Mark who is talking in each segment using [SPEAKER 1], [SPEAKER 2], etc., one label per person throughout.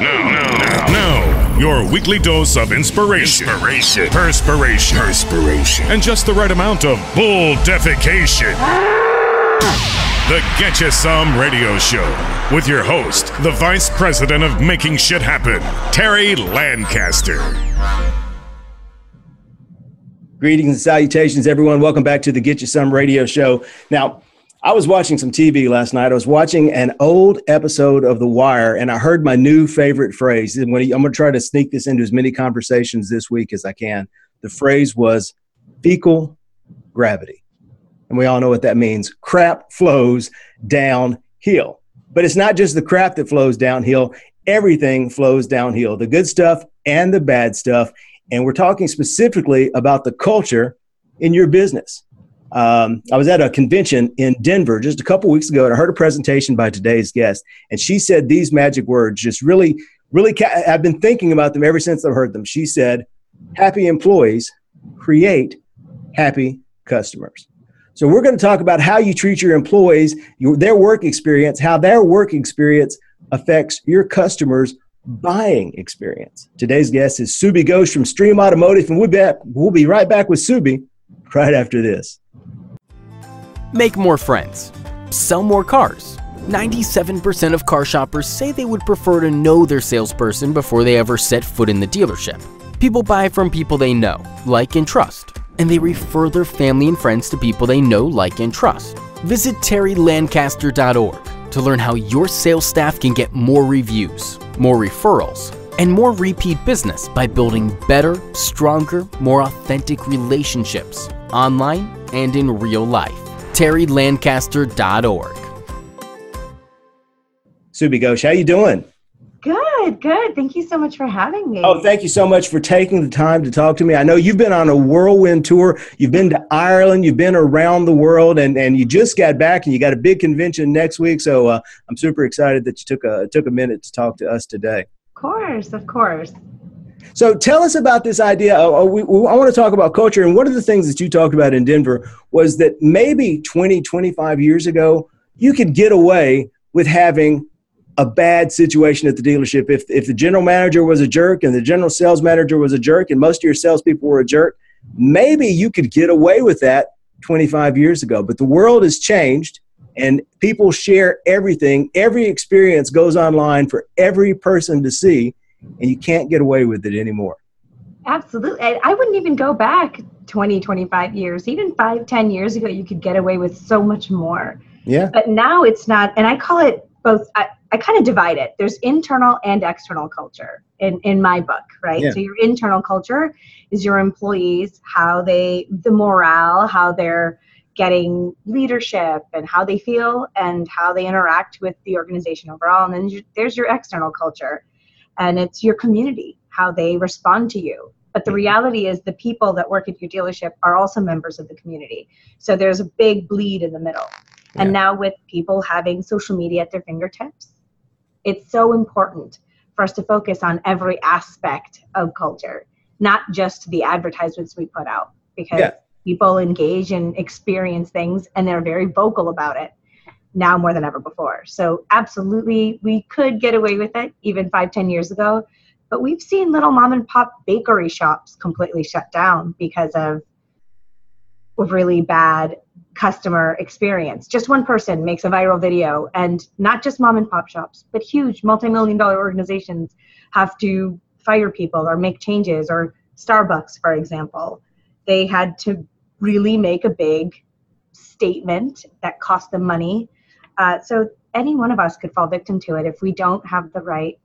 [SPEAKER 1] Now, now, now, your weekly dose of inspiration, inspiration, perspiration, perspiration, and just the right amount of bull defecation. The Get You Some Radio Show with your host, the Vice President of Making Shit Happen, Terry Lancaster.
[SPEAKER 2] Greetings and salutations, everyone. Welcome back to the Get You Some Radio Show. Now, I was watching some TV last night. I was watching an old episode of The Wire, and I heard my new favorite phrase. And I'm going to try to sneak this into as many conversations this week as I can. The phrase was fecal gravity. And we all know what that means. Crap flows downhill. But it's not just the crap that flows downhill, everything flows downhill the good stuff and the bad stuff. And we're talking specifically about the culture in your business. Um, I was at a convention in Denver just a couple weeks ago, and I heard a presentation by today's guest, and she said these magic words. Just really, really, ca- I've been thinking about them ever since I've heard them. She said, "Happy employees create happy customers." So we're going to talk about how you treat your employees, your, their work experience, how their work experience affects your customers' buying experience. Today's guest is Subi Ghosh from Stream Automotive, and we'll be, we'll be right back with Subi right after this.
[SPEAKER 3] Make more friends. Sell more cars. 97% of car shoppers say they would prefer to know their salesperson before they ever set foot in the dealership. People buy from people they know, like, and trust, and they refer their family and friends to people they know, like, and trust. Visit terrylancaster.org to learn how your sales staff can get more reviews, more referrals, and more repeat business by building better, stronger, more authentic relationships online and in real life. terrylancaster.org.
[SPEAKER 2] Subi Ghosh, how you doing?
[SPEAKER 4] Good, good. Thank you so much for having me.
[SPEAKER 2] Oh, thank you so much for taking the time to talk to me. I know you've been on a whirlwind tour. You've been to Ireland. You've been around the world, and, and you just got back, and you got a big convention next week. So uh, I'm super excited that you took a took a minute to talk to us today.
[SPEAKER 4] Of course, of course.
[SPEAKER 2] So tell us about this idea. Oh, we, I want to talk about culture. And one of the things that you talked about in Denver was that maybe 20, 25 years ago, you could get away with having a bad situation at the dealership. If, if the general manager was a jerk and the general sales manager was a jerk and most of your salespeople were a jerk, maybe you could get away with that 25 years ago. But the world has changed and people share everything. Every experience goes online for every person to see and you can't get away with it anymore.
[SPEAKER 4] Absolutely. I wouldn't even go back 20, 25 years. Even five, 10 years ago, you could get away with so much more.
[SPEAKER 2] Yeah.
[SPEAKER 4] But now it's not, and I call it both, I, I kind of divide it. There's internal and external culture in, in my book, right?
[SPEAKER 2] Yeah.
[SPEAKER 4] So your internal culture is your employees, how they, the morale, how they're getting leadership and how they feel and how they interact with the organization overall. And then there's your external culture and it's your community, how they respond to you. But the mm-hmm. reality is, the people that work at your dealership are also members of the community. So there's a big bleed in the middle. And
[SPEAKER 2] Yeah.
[SPEAKER 4] now, with people having social media at their fingertips, it's so important for us to focus on every aspect of culture, not just the advertisements we put out, because
[SPEAKER 2] Yeah.
[SPEAKER 4] people engage and experience things and they're very vocal about it now more than ever before. So absolutely, we could get away with it even five, ten years ago. But we've seen little mom and pop bakery shops completely shut down because of really bad customer experience. Just one person makes a viral video, and not just mom and pop shops, but huge multi-million dollar organizations have to fire people or make changes. Or Starbucks, for example, they had to really make a big statement that cost them money. Uh, so any one of us could fall victim to it if we don't have the right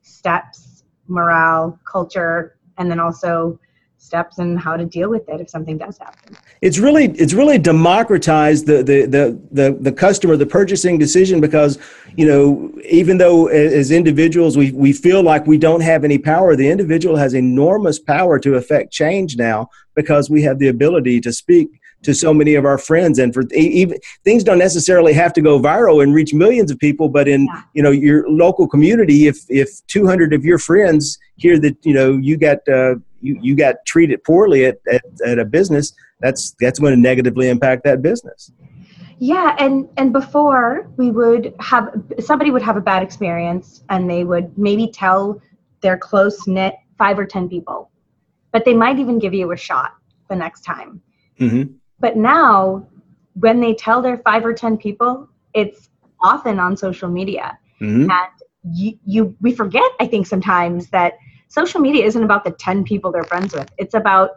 [SPEAKER 4] steps, morale, culture, and then also steps and how to deal with it if something does happen.
[SPEAKER 2] it's really it's really democratized the the the the, the customer the purchasing decision because you know even though as individuals we, we feel like we don't have any power the individual has enormous power to affect change now because we have the ability to speak to so many of our friends and for even things don't necessarily have to go viral and reach millions of people but in
[SPEAKER 4] Yeah.
[SPEAKER 2] you know your local community if if 200 of your friends hear that you know you got uh, you, you got treated poorly at, at, at a business that's that's going to negatively impact that business
[SPEAKER 4] Yeah, and and before we would have somebody would have a bad experience and they would maybe tell their close knit five or ten people, but they might even give you a shot the next time.
[SPEAKER 2] Mm-hmm.
[SPEAKER 4] But now, when they tell their five or ten people, it's often on social media,
[SPEAKER 2] Mm-hmm.
[SPEAKER 4] and you, you we forget I think sometimes that social media isn't about the ten people they're friends with. It's about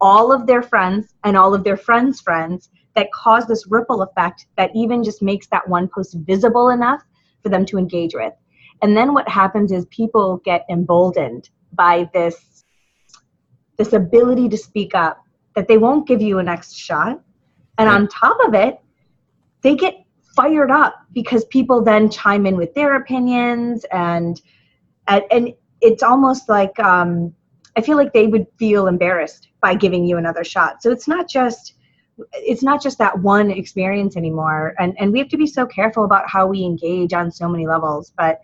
[SPEAKER 4] all of their friends and all of their friends' friends that cause this ripple effect that even just makes that one post visible enough for them to engage with. And then what happens is people get emboldened by this this ability to speak up that they won't give you a next shot. And on top of it, they get fired up because people then chime in with their opinions and and, and it's almost like um, I feel like they would feel embarrassed by giving you another shot. So it's not just it's not just that one experience anymore and and we have to be so careful about how we engage on so many levels but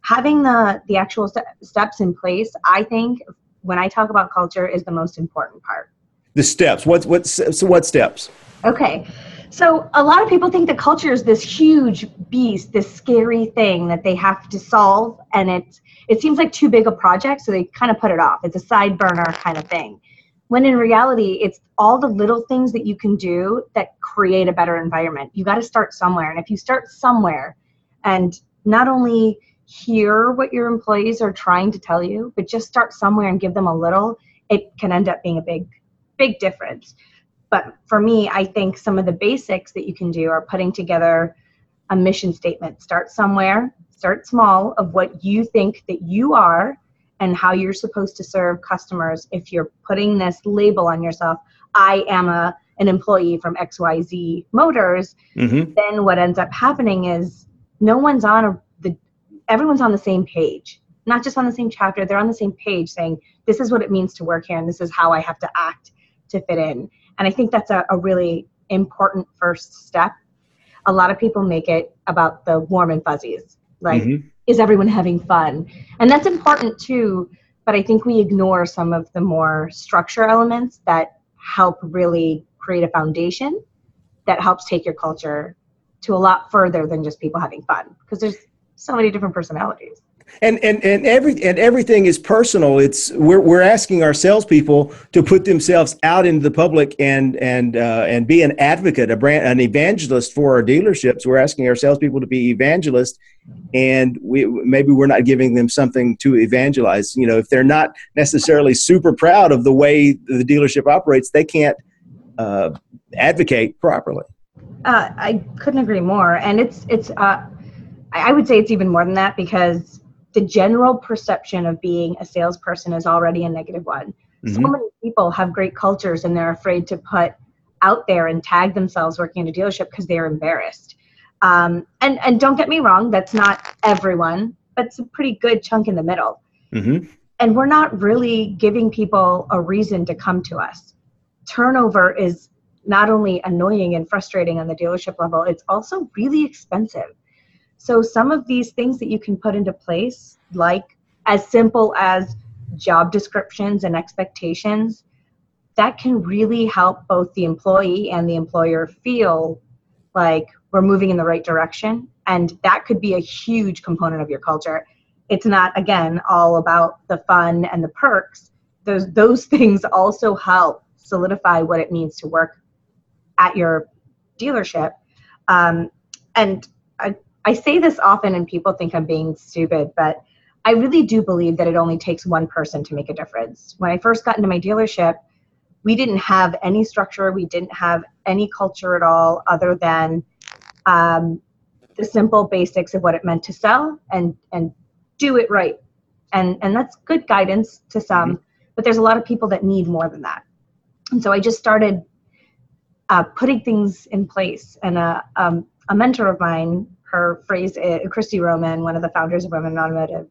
[SPEAKER 4] having the the actual st- steps in place i think when i talk about culture is the most important part
[SPEAKER 2] The steps. What what so what steps?
[SPEAKER 4] okay so a lot of people think that culture is this huge beast this scary thing that they have to solve and it's it seems like too big a project so they kind of put it off it's a side burner kind of thing when in reality it's all the little things that you can do that create a better environment you got to start somewhere and if you start somewhere and not only hear what your employees are trying to tell you but just start somewhere and give them a little it can end up being a big big difference. But for me i think some of the basics that you can do are putting together a mission statement. Start somewhere start small of what you think that you are and how you're supposed to serve customers. If you're putting this label on yourself i am a an employee from xyz motors
[SPEAKER 2] Mm-hmm.
[SPEAKER 4] then what ends up happening is no one's on a, the everyone's on the same page. Not just on the same chapter they're on the same page saying this is what it means to work here and this is how i have to act to fit in. And i think that's a, a really important first step. A lot of people make it about the warm and fuzzies like
[SPEAKER 2] Mhm.
[SPEAKER 4] is everyone having fun? And that's important too but i think we ignore some of the more structure elements that help really create a foundation that helps take your culture to a lot further than just people having fun because there's so many different personalities
[SPEAKER 2] And and and every and everything is personal. It's we're we're asking our salespeople to put themselves out into the public and and uh, and be an advocate, a brand, an evangelist for our dealerships. We're asking our salespeople to be evangelists, and we maybe we're not giving them something to evangelize. You know, if they're not necessarily super proud of the way the dealership operates, they can't uh, advocate properly.
[SPEAKER 4] Uh, I couldn't agree more, and it's it's. Uh, I I would say it's even more than that because the general perception of being a salesperson is already a negative one. So
[SPEAKER 2] Mhm.
[SPEAKER 4] many people have great cultures, and they're afraid to put out there and tag themselves working in a dealership because they're embarrassed. Um, and and don't get me wrong, that's not everyone, but it's a pretty good chunk in the middle.
[SPEAKER 2] Mm-hmm.
[SPEAKER 4] and we're not really giving people a reason to come to us. Turnover is not only annoying and frustrating on the dealership level, it's also really expensive. So, some of these things that you can put into place, like as simple as job descriptions and expectations, that can really help both the employee and the employer feel like we're moving in the right direction. And that could be a huge component of your culture. It's not again all about the fun and the perks. Those those things also help solidify what it means to work at your dealership. Um, and I, I say this often and people think i'm being stupid but i really do believe that it only takes one person to make a difference. When i first got into my dealership we didn't have any structure we didn't have any culture at all other than um, the simple basics of what it meant to sell and and do it right. And and that's good guidance to some but there's a lot of people that need more than that. And so i just started uh, putting things in place. And a, um, a mentor of mine her phrase is, christy roman one of the founders of women automotive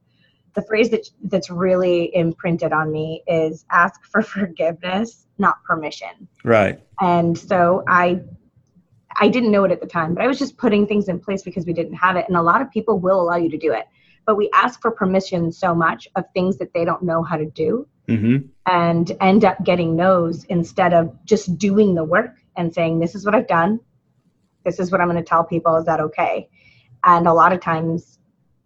[SPEAKER 4] the phrase that that's really imprinted on me is ask for forgiveness not permission.
[SPEAKER 2] Right.
[SPEAKER 4] and so i i didn't know it at the time but i was just putting things in place because we didn't have it. And a lot of people will allow you to do it. But we ask for permission so much of things that they don't know how to do
[SPEAKER 2] Mm-hmm.
[SPEAKER 4] and end up getting no's instead of just doing the work and saying this is what i've done. This is what i'm going to tell people. Is that okay and a lot of times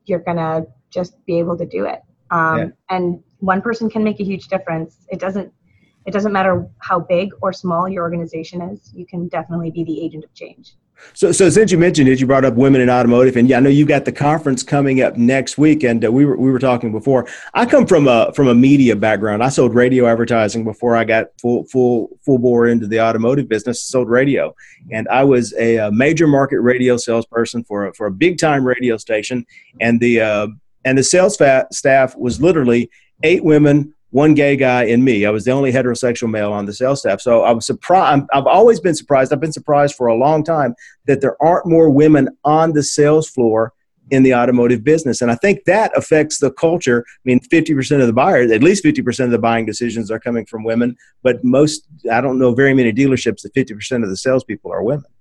[SPEAKER 4] you're to just be able to do it um, yeah. and one person can make a huge difference it doesn't it doesn't matter how big or small your organization is you can definitely be the agent of change
[SPEAKER 2] so, so since you mentioned it, you brought up women in automotive, and yeah, I know you've got the conference coming up next week, and uh, we were we were talking before. I come from a from a media background. I sold radio advertising before I got full full full bore into the automotive business. Sold radio, and I was a, a major market radio salesperson for a, for a big time radio station, and the uh, and the sales staff was literally eight women, one gay guy and me. I was the only heterosexual male on the sales staff. So I was surprised. I've always been surprised. I've been surprised for a long time that there aren't more women on the sales floor in the automotive business. And I think that affects the culture. I mean, 50% of the buyers, at least 50% of the buying decisions are coming from women, but most, I don't know very many dealerships that 50% of the salespeople are women.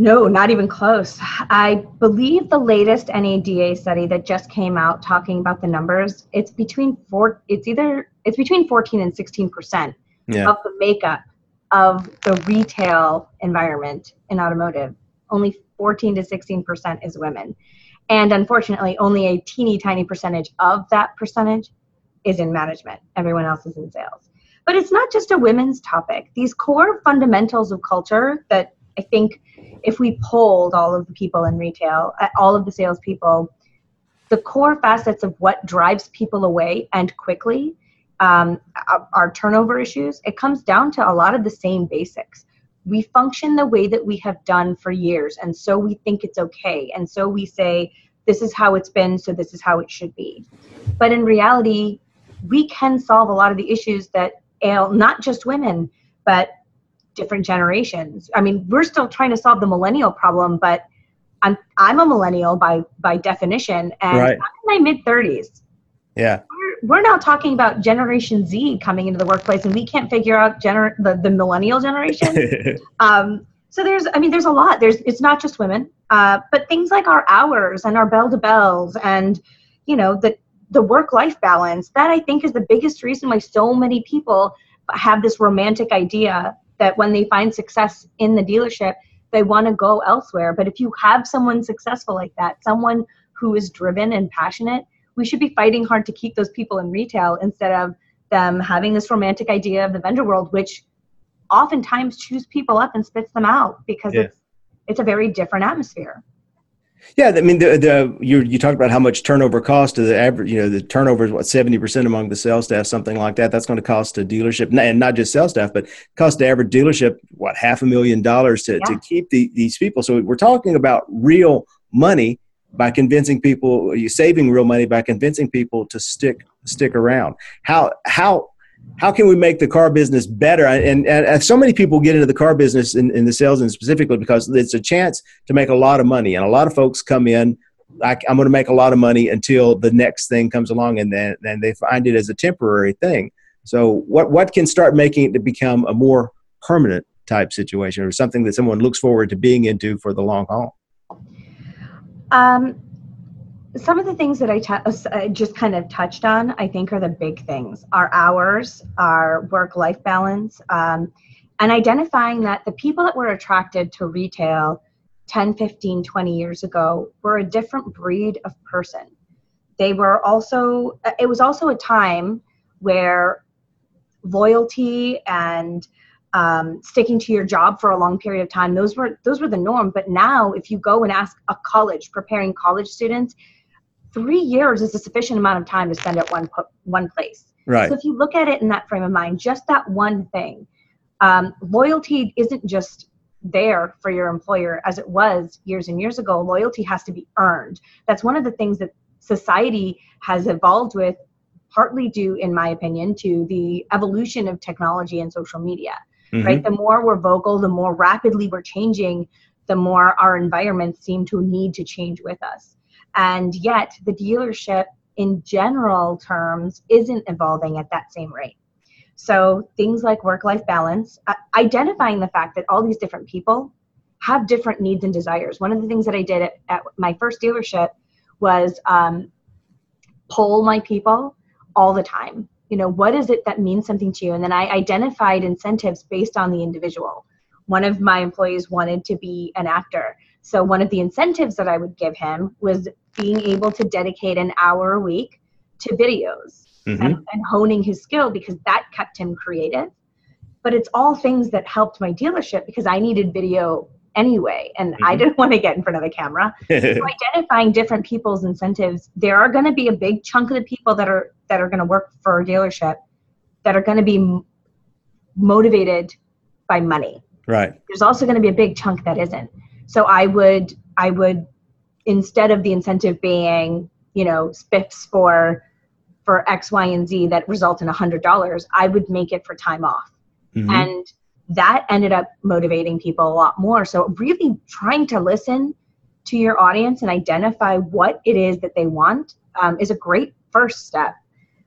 [SPEAKER 4] No, not even close. I believe the latest NADA study that just came out talking about the numbers, it's between four it's either it's between 14 and 16 percent yeah. of the makeup of the retail environment in automotive. Only 14 to 16 percent is women. And unfortunately, only a teeny tiny percentage of that percentage is in management. Everyone else is in sales. But it's not just a women's topic. These core fundamentals of culture that I think if we polled all of the people in retail, uh, all of the salespeople, the core facets of what drives people away and quickly um, turnover issues, it comes down to a lot of the same basics. We function the way that we have done for years, and so we think it's okay. And so we say, this is how it's been, so this is how it should be. But in reality, we can solve a lot of the issues that ail not just women, but different generations. I mean, we're still trying to solve the millennial problem, but I'm I'm a millennial by by definition, and right. I'm in my mid thirties.
[SPEAKER 2] Yeah,
[SPEAKER 4] we're, we're, now talking about Generation Z coming into the workplace, and we can't figure out gener- the the millennial generation. um, so there's, I mean, there's a lot. There's it's not just women, uh, but things like our hours and our bell to bells, and you know the the work life balance. That I think is the biggest reason why so many people have this romantic idea that when they find success in the dealership, they want to go elsewhere. But if you have someone successful like that, someone who is driven and passionate, we should be fighting hard to keep those people in retail instead of them having this romantic idea of the vendor world, which oftentimes chews people up and spits them out because yeah. it's it's a very different atmosphere.
[SPEAKER 2] Yeah, I mean, the, the you you talked about how much turnover cost to the average. You know, the turnover is what seventy percent among the sales staff, something like that. That's going to cost a dealership, and not just sales staff, but cost the average dealership what half a million dollars to, yeah. to keep the, these people. So we're talking about real money by convincing people. You saving real money by convincing people to stick stick around. How how how can we make the car business better? And, and, and so many people get into the car business in, in, the sales and specifically because it's a chance to make a lot of money. And a lot of folks come in, like, I'm going to make a lot of money until the next thing comes along and then, then they find it as a temporary thing. So what, what can start making it to become a more permanent type situation or something that someone looks forward to being into for the long haul?
[SPEAKER 4] Um, some of the things that I uh, just kind of touched on, I think, are the big things our hours, our work life balance, um, and identifying that the people that were attracted to retail 10, 15, 20 years ago were a different breed of person. They were also, uh, it was also a time where loyalty and um, sticking to your job for a long period of time those were those were the norm but now if you go and ask a college preparing college students three years is a sufficient amount of time to spend at one one place.
[SPEAKER 2] Right.
[SPEAKER 4] So if you look at it in that frame of mind, just that one thing, um, loyalty isn't just there for your employer as it was years and years ago. Loyalty has to be earned. That's one of the things that society has evolved with, partly due, in my opinion, to the evolution of technology and social media. Mm-hmm. Right. The more we're vocal, the more rapidly we're changing, the more our environments seem to need to change with us. And yet, the dealership in general terms isn't evolving at that same rate. So, things like work life balance, identifying the fact that all these different people have different needs and desires. One of the things that I did at, at my first dealership was um, poll my people all the time. You know, what is it that means something to you? And then I identified incentives based on the individual. one of my employees wanted to be an actor. So one of the incentives that I would give him was being able to dedicate an hour a week to videos mm-hmm. and, and honing his skill because that kept him creative. But it's all things that helped my dealership because I needed video anyway and mm-hmm. i didn't want to get in front of the camera so identifying different people's incentives there are going to be a big chunk of the people that are that are going to work for a dealership that are going to be m- motivated by money
[SPEAKER 2] right
[SPEAKER 4] there's also going to be a big chunk that isn't so i would i would instead of the incentive being you know spiffs for for x y and z that result in a hundred dollars i would make it for time off mm-hmm. and that ended up motivating people a lot more. So, really trying to listen to your audience and identify what it is that they want um, is a great first step.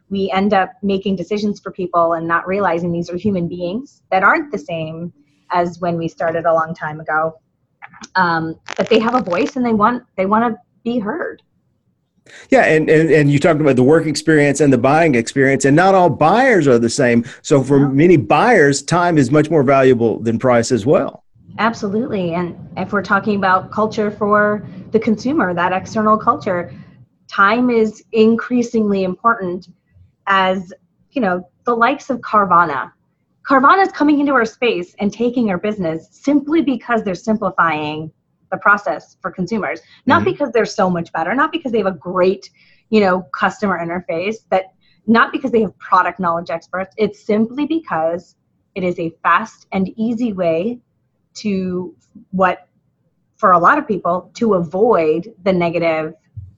[SPEAKER 4] We end up making decisions for people and not realizing these are human beings that aren't the same as when we started a long time ago. Um, but they have a voice and they want they want to be heard.
[SPEAKER 2] Yeah, and, and and you talked about the work experience and the buying experience, and not all buyers are the same. So for many buyers, time is much more valuable than price as well.
[SPEAKER 4] Absolutely, and if we're talking about culture for the consumer, that external culture, time is increasingly important. As you know, the likes of Carvana, Carvana is coming into our space and taking our business simply because they're simplifying the process for consumers. Not mm-hmm. because they're so much better not because they have a great you know customer interface that not because they have product knowledge experts. It's simply because it is a fast and easy way to what for a lot of people to avoid the negative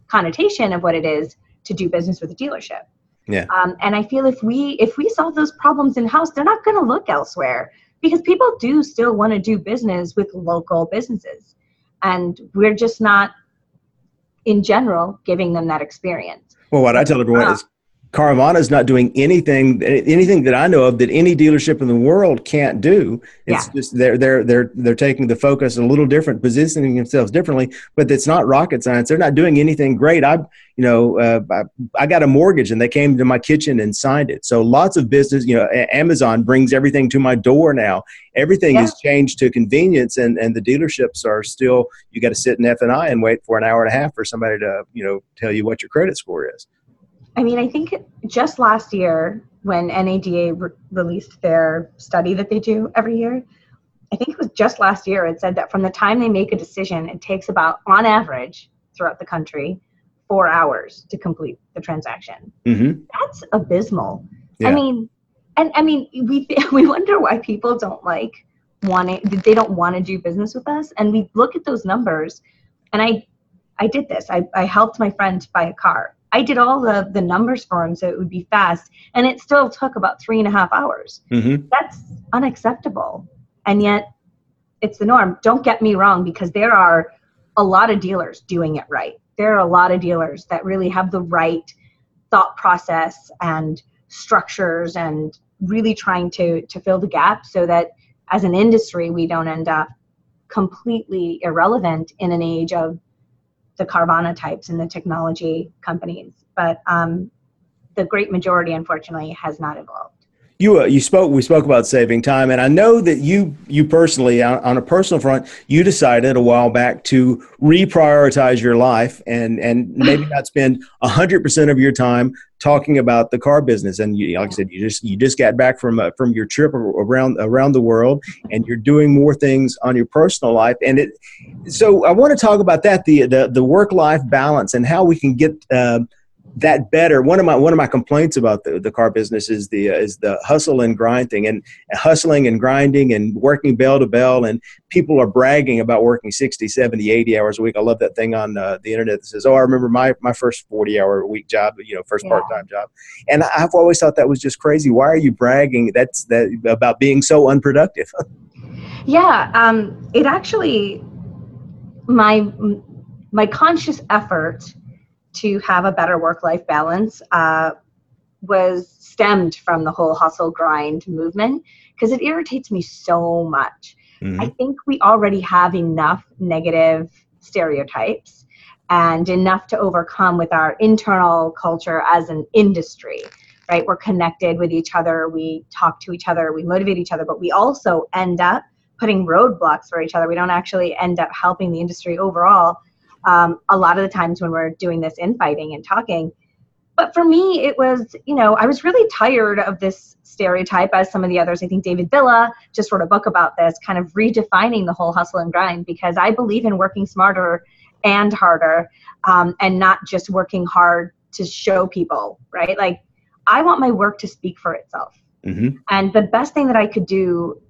[SPEAKER 4] connotation of what it is to do business with a dealership
[SPEAKER 2] yeah.
[SPEAKER 4] Um, and i feel if we if we solve those problems in house they're not going to look elsewhere because people do still want to do business with local businesses. And we're just not in general giving them that experience.
[SPEAKER 2] Well what i tell everyone uh, is Carvana is not doing anything anything that I know of that any dealership in the world can't do. It's yeah. just they're they're they're they're taking the focus a little different, positioning themselves differently. But it's not rocket science. They're not doing anything great. I you know uh, I, I, got a mortgage and they came to my kitchen and signed it. So lots of business. You know, Amazon brings everything to my door now. Everything yeah. is changed to convenience, and and the dealerships are still you got to sit in F and I and wait for an hour and a half for somebody to you know tell you what your credit score is.
[SPEAKER 4] I mean, I think just last year when NADA re- released their study that they do every year, I think it was just last year, it said that from the time they make a decision, it takes about, on average, throughout the country, four hours to complete the transaction.
[SPEAKER 2] Mm-hmm.
[SPEAKER 4] That's abysmal. Yeah. I mean, and I mean, we we wonder why people don't like want to, they don't want to do business with us, and we look at those numbers, and I, I did this. I I helped my friend buy a car, I did all the, the numbers for him so it would be fast, and it still took about three and a half hours.
[SPEAKER 2] Mm-hmm.
[SPEAKER 4] That's unacceptable. And yet, it's the norm. Don't get me wrong, because there are a lot of dealers doing it right. There are a lot of dealers that really have the right thought process and structures and really trying to to fill the gap so that as an industry we don't end up completely irrelevant in an age of the Carvana types and the technology companies. But um, the great majority, unfortunately, has not evolved.
[SPEAKER 2] You, uh, you spoke we spoke about saving time and i know that you you personally on, on, a personal front you decided a while back to reprioritize your life and and maybe not spend 100% of your time talking about the car business. And you, like i said you just you just got back from uh, from your trip around around the world and you're doing more things on your personal life. And it so i want to talk about that the the, the work life balance and how we can get uh, that better. One of my one of my complaints about the, the car business is the uh, is the hustle and grind thing, and, and hustling and grinding and working bell to bell, and people are bragging about working 60, 70, 80 hours a week. I love that thing on uh, the internet that says, "Oh, I remember my my first 40 hour a week job, you know, first yeah. part time job," and I've always thought that was just crazy. Why are you bragging? That's that about being so unproductive.
[SPEAKER 4] yeah, um, it actually my my conscious effort to have a better work life balance uh, was stemmed from the whole hustle grind movement because it irritates me so much. Mm-hmm. I think we already have enough negative stereotypes and enough to overcome with our internal culture as an industry right we're connected with each other we talk to each other we motivate each other but we also end up putting roadblocks for each other. We don't actually end up helping the industry overall. Um, a lot of the times when we're doing this infighting and talking. But for me, it was, you know, I was really tired of this stereotype, as some of the others. I think David Villa just wrote a book about this, kind of redefining the whole hustle and grind, because I believe in working smarter and harder um, and not just working hard to show people, right? Like, I want my work to speak for itself. Mm-hmm. And the best thing that I could do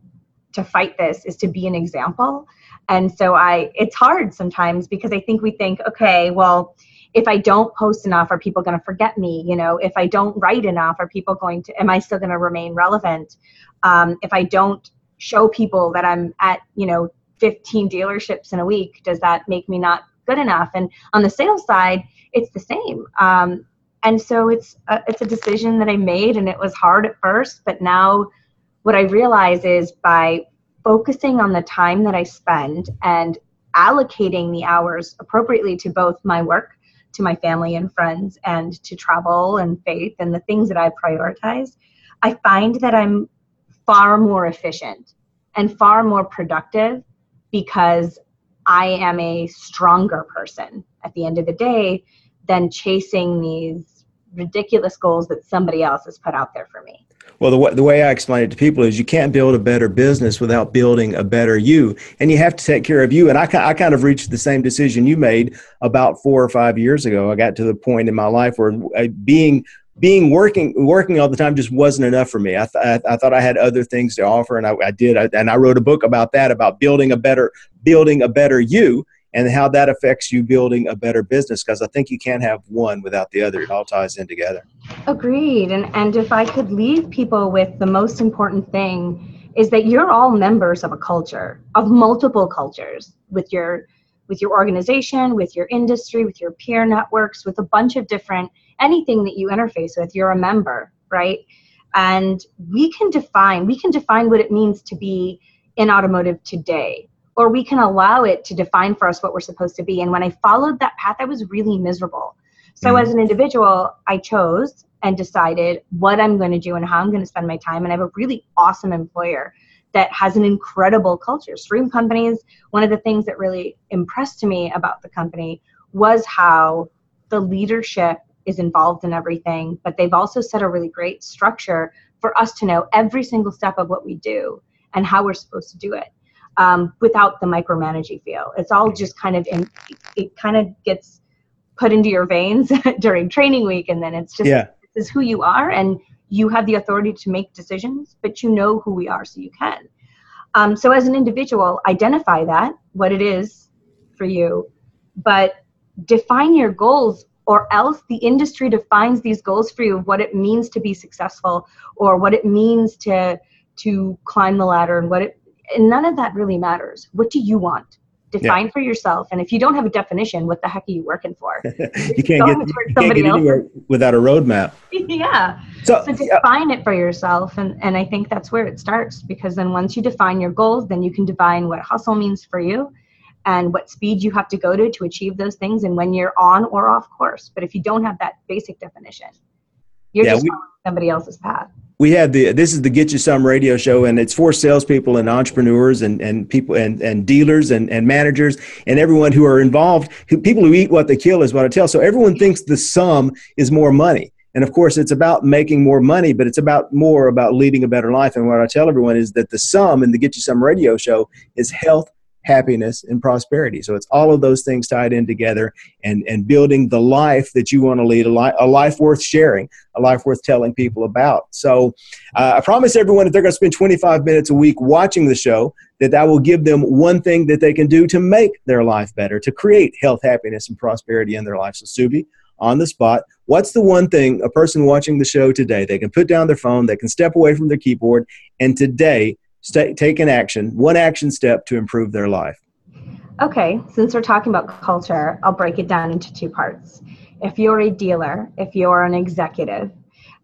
[SPEAKER 4] to fight this is to be an example. And so I, it's hard sometimes because I think we think, okay, well, if I don't post enough, are people going to forget me? You know, if I don't write enough, are people going to, am I still going to remain relevant? Um, if I don't show people that I'm at, you know, 15 dealerships in a week, does that make me not good enough? And on the sales side, it's the same. Um, and so it's a, it's a decision that I made, and it was hard at first, but now what I realize is by focusing on the time that I spend and allocating the hours appropriately to both my work, to my family and friends, and to travel and faith and the things that I prioritize, I find that I'm far more efficient and far more productive because I am a stronger person at the end of the day than chasing these ridiculous goals that somebody else has put out there for me.
[SPEAKER 2] Well, the, w- the way I explain it to people is you can't build a better business without building a better you. And you have to take care of you. And I, I kind of reached the same decision you made about four or five years ago. I got to the point in my life where uh, being being working working all the time just wasn't enough for me. I, th- I thought I had other things to offer, and I, I did. I, and I wrote a book about that, about building a better building a better you and how that affects you building a better business because I think you can't have one without the other. It all ties in together.
[SPEAKER 4] Agreed. And and if I could leave people with the most important thing is that you're all members of a culture, of multiple cultures with your with your organization, with your industry, with your peer networks, with a bunch of different anything that you interface with, you're a member, right? And we can define, we can define what it means to be in automotive today or we can allow it to define for us what we're supposed to be. And when I followed that path, I was really miserable. So mm-hmm. as an individual, I chose and decided what I'm going to do and how I'm going to spend my time. And I have a really awesome employer that has an incredible culture. Stream companies, one of the things that really impressed me about the company was how the leadership is involved in everything, but they've also set a really great structure for us to know every single step of what we do and how we're supposed to do it um, without the micromanaging feel. It's all just kind of in, it kind of gets put into your veins during training week, and then it's just yeah. this is who you are, and you have the authority to make decisions, but you know who we are, so you can. Um, so as an individual, identify that what it is for you, but define your goals or else the industry defines these goals for you of what it means to be successful or what it means to to climb the ladder and what it and none of that really matters. What do you want? Define yeah. for yourself. And if you don't have a definition, what the heck are you working for?
[SPEAKER 2] you can't get, you can't get anywhere without a roadmap.
[SPEAKER 4] yeah. So, so define it for yourself. And, and I think that's where it starts because then once you define your goals, then you can define what hustle means for you and what speed you have to go to to achieve those things and when you're on or off course. But if you don't have that basic definition, you're yeah, just we, following somebody else's path
[SPEAKER 2] we have the this is the Get You Some radio show, and it's for salespeople and entrepreneurs and, and people and, and dealers and, and managers and everyone who are involved. Who, people who eat what they kill is what I tell. So everyone thinks the sum is more money. And of course, it's about making more money, but it's about more about leading a better life. And what I tell everyone is that the sum in the Get You Some radio show is health, happiness, and prosperity. So it's all of those things tied in together and, and building the life that you want to lead, a, li- a life worth sharing, a life worth telling people about. So uh, I promise everyone that they're going to spend 25 minutes a week watching the show, that that will give them one thing that they can do to make their life better, to create health, happiness, and prosperity in their life. So, Subi, on the spot, what's the one thing a person watching the show today, they can put down their phone, they can step away from their keyboard, and today st- take an action, one action step to improve their life?
[SPEAKER 4] Okay, since we're talking about culture, I'll break it down into two parts. If you're a dealer, if you're an executive,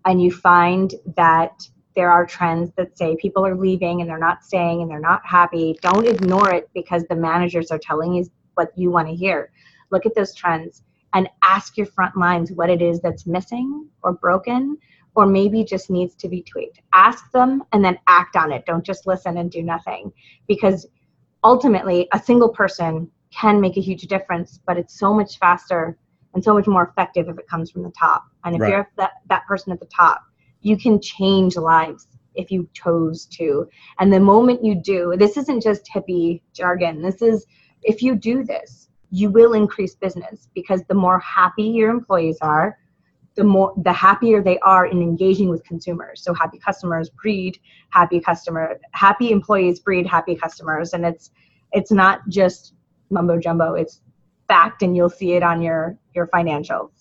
[SPEAKER 4] and you find that there are trends that say people are leaving and they're not staying and they're not happy, don't ignore it because the managers are telling you what you want to hear. Look at those trends and ask your front lines what it is that's missing or broken or maybe just needs to be tweaked. Ask them and then act on it. Don't just listen and do nothing because ultimately a single person can make a huge difference, but it's so much faster and so much more effective if it comes from the top. And if right. you're that, that person at the top, you can change lives if you chose to. And the moment you do, this isn't just hippie jargon. This is if you do this, you will increase business because the more happy your employees are, the more the happier they are in engaging with consumers. So happy customers breed happy customer happy employees breed happy customers and it's it's not just mumbo jumbo, it's fact and you'll see it on your your financials.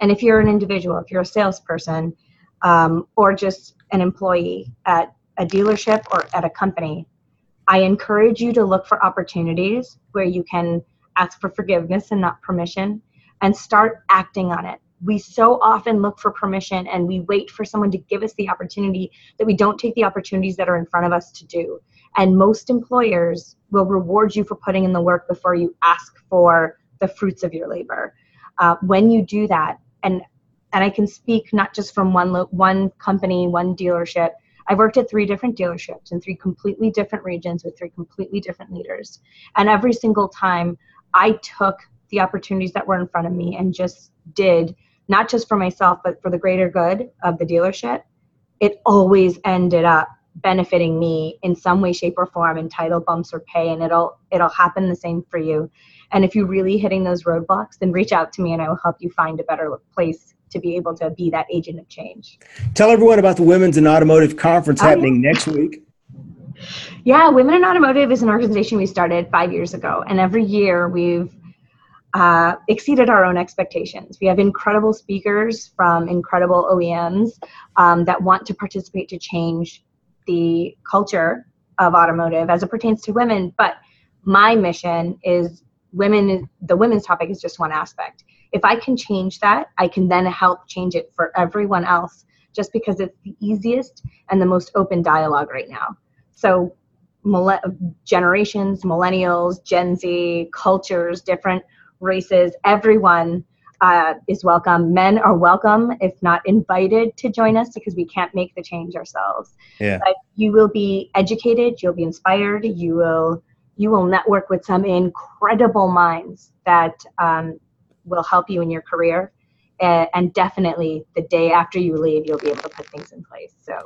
[SPEAKER 4] And if you're an individual, if you're a salesperson, um, or just an employee at a dealership or at a company, I encourage you to look for opportunities where you can ask for forgiveness and not permission and start acting on it. We so often look for permission and we wait for someone to give us the opportunity that we don't take the opportunities that are in front of us to do. And most employers will reward you for putting in the work before you ask for the fruits of your labor. Uh, when you do that, and and I can speak not just from one lo- one company, one dealership. I've worked at three different dealerships in three completely different regions with three completely different leaders, and every single time I took the opportunities that were in front of me and just did not just for myself but for the greater good of the dealership. It always ended up benefiting me in some way shape or form in title bumps or pay and it'll it'll happen the same for you and if you're really hitting those roadblocks then reach out to me and i will help you find a better place to be able to be that agent of change
[SPEAKER 2] tell everyone about the women's and automotive conference oh, happening yeah. next week
[SPEAKER 4] yeah women in automotive is an organization we started five years ago and every year we've uh, exceeded our own expectations. We have incredible speakers from incredible OEMs um, that want to participate to change the culture of automotive as it pertains to women but my mission is women the women's topic is just one aspect if i can change that i can then help change it for everyone else just because it's the easiest and the most open dialogue right now so generations millennials gen z cultures different races everyone uh, is welcome. Men are welcome, if not invited, to join us because we can't make the change ourselves.
[SPEAKER 2] Yeah. But
[SPEAKER 4] you will be educated. You'll be inspired. You will you will network with some incredible minds that um, will help you in your career. And, and definitely, the day after you leave, you'll be able to put things in place. So,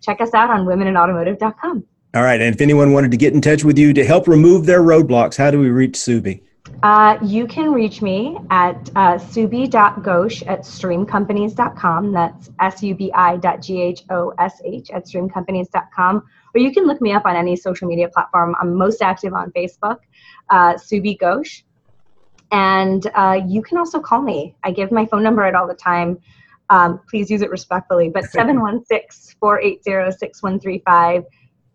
[SPEAKER 4] check us out on womeninautomotive.com.
[SPEAKER 2] All right. And if anyone wanted to get in touch with you to help remove their roadblocks, how do we reach Subi?
[SPEAKER 4] Uh, you can reach me at uh, subi.ghosh at streamcompanies.com. That's S-U-B-I dot G-H-O-S-H at streamcompanies.com. Or you can look me up on any social media platform. I'm most active on Facebook, uh, Subi Ghosh. And uh, you can also call me. I give my phone number at all the time. Um, please use it respectfully, but 716-480-6135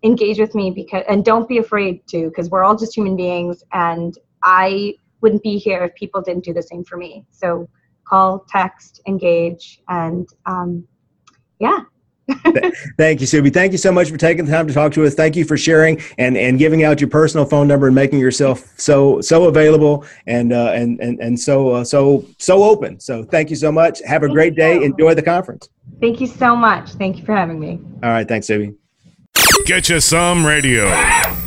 [SPEAKER 4] engage with me because and don't be afraid to because we're all just human beings and I wouldn't be here if people didn't do the same for me. So call, text, engage, and um, yeah.
[SPEAKER 2] Thank you, Subi. Thank you so much for taking the time to talk to us. Thank you for sharing and, and giving out your personal phone number and making yourself so so available and uh, and and and so uh, so so open. So thank you so much. Have a thank great day. Enjoy the conference.
[SPEAKER 4] Thank you so much. Thank you for having me.
[SPEAKER 2] All right. Thanks, Subi.
[SPEAKER 1] Get you some radio.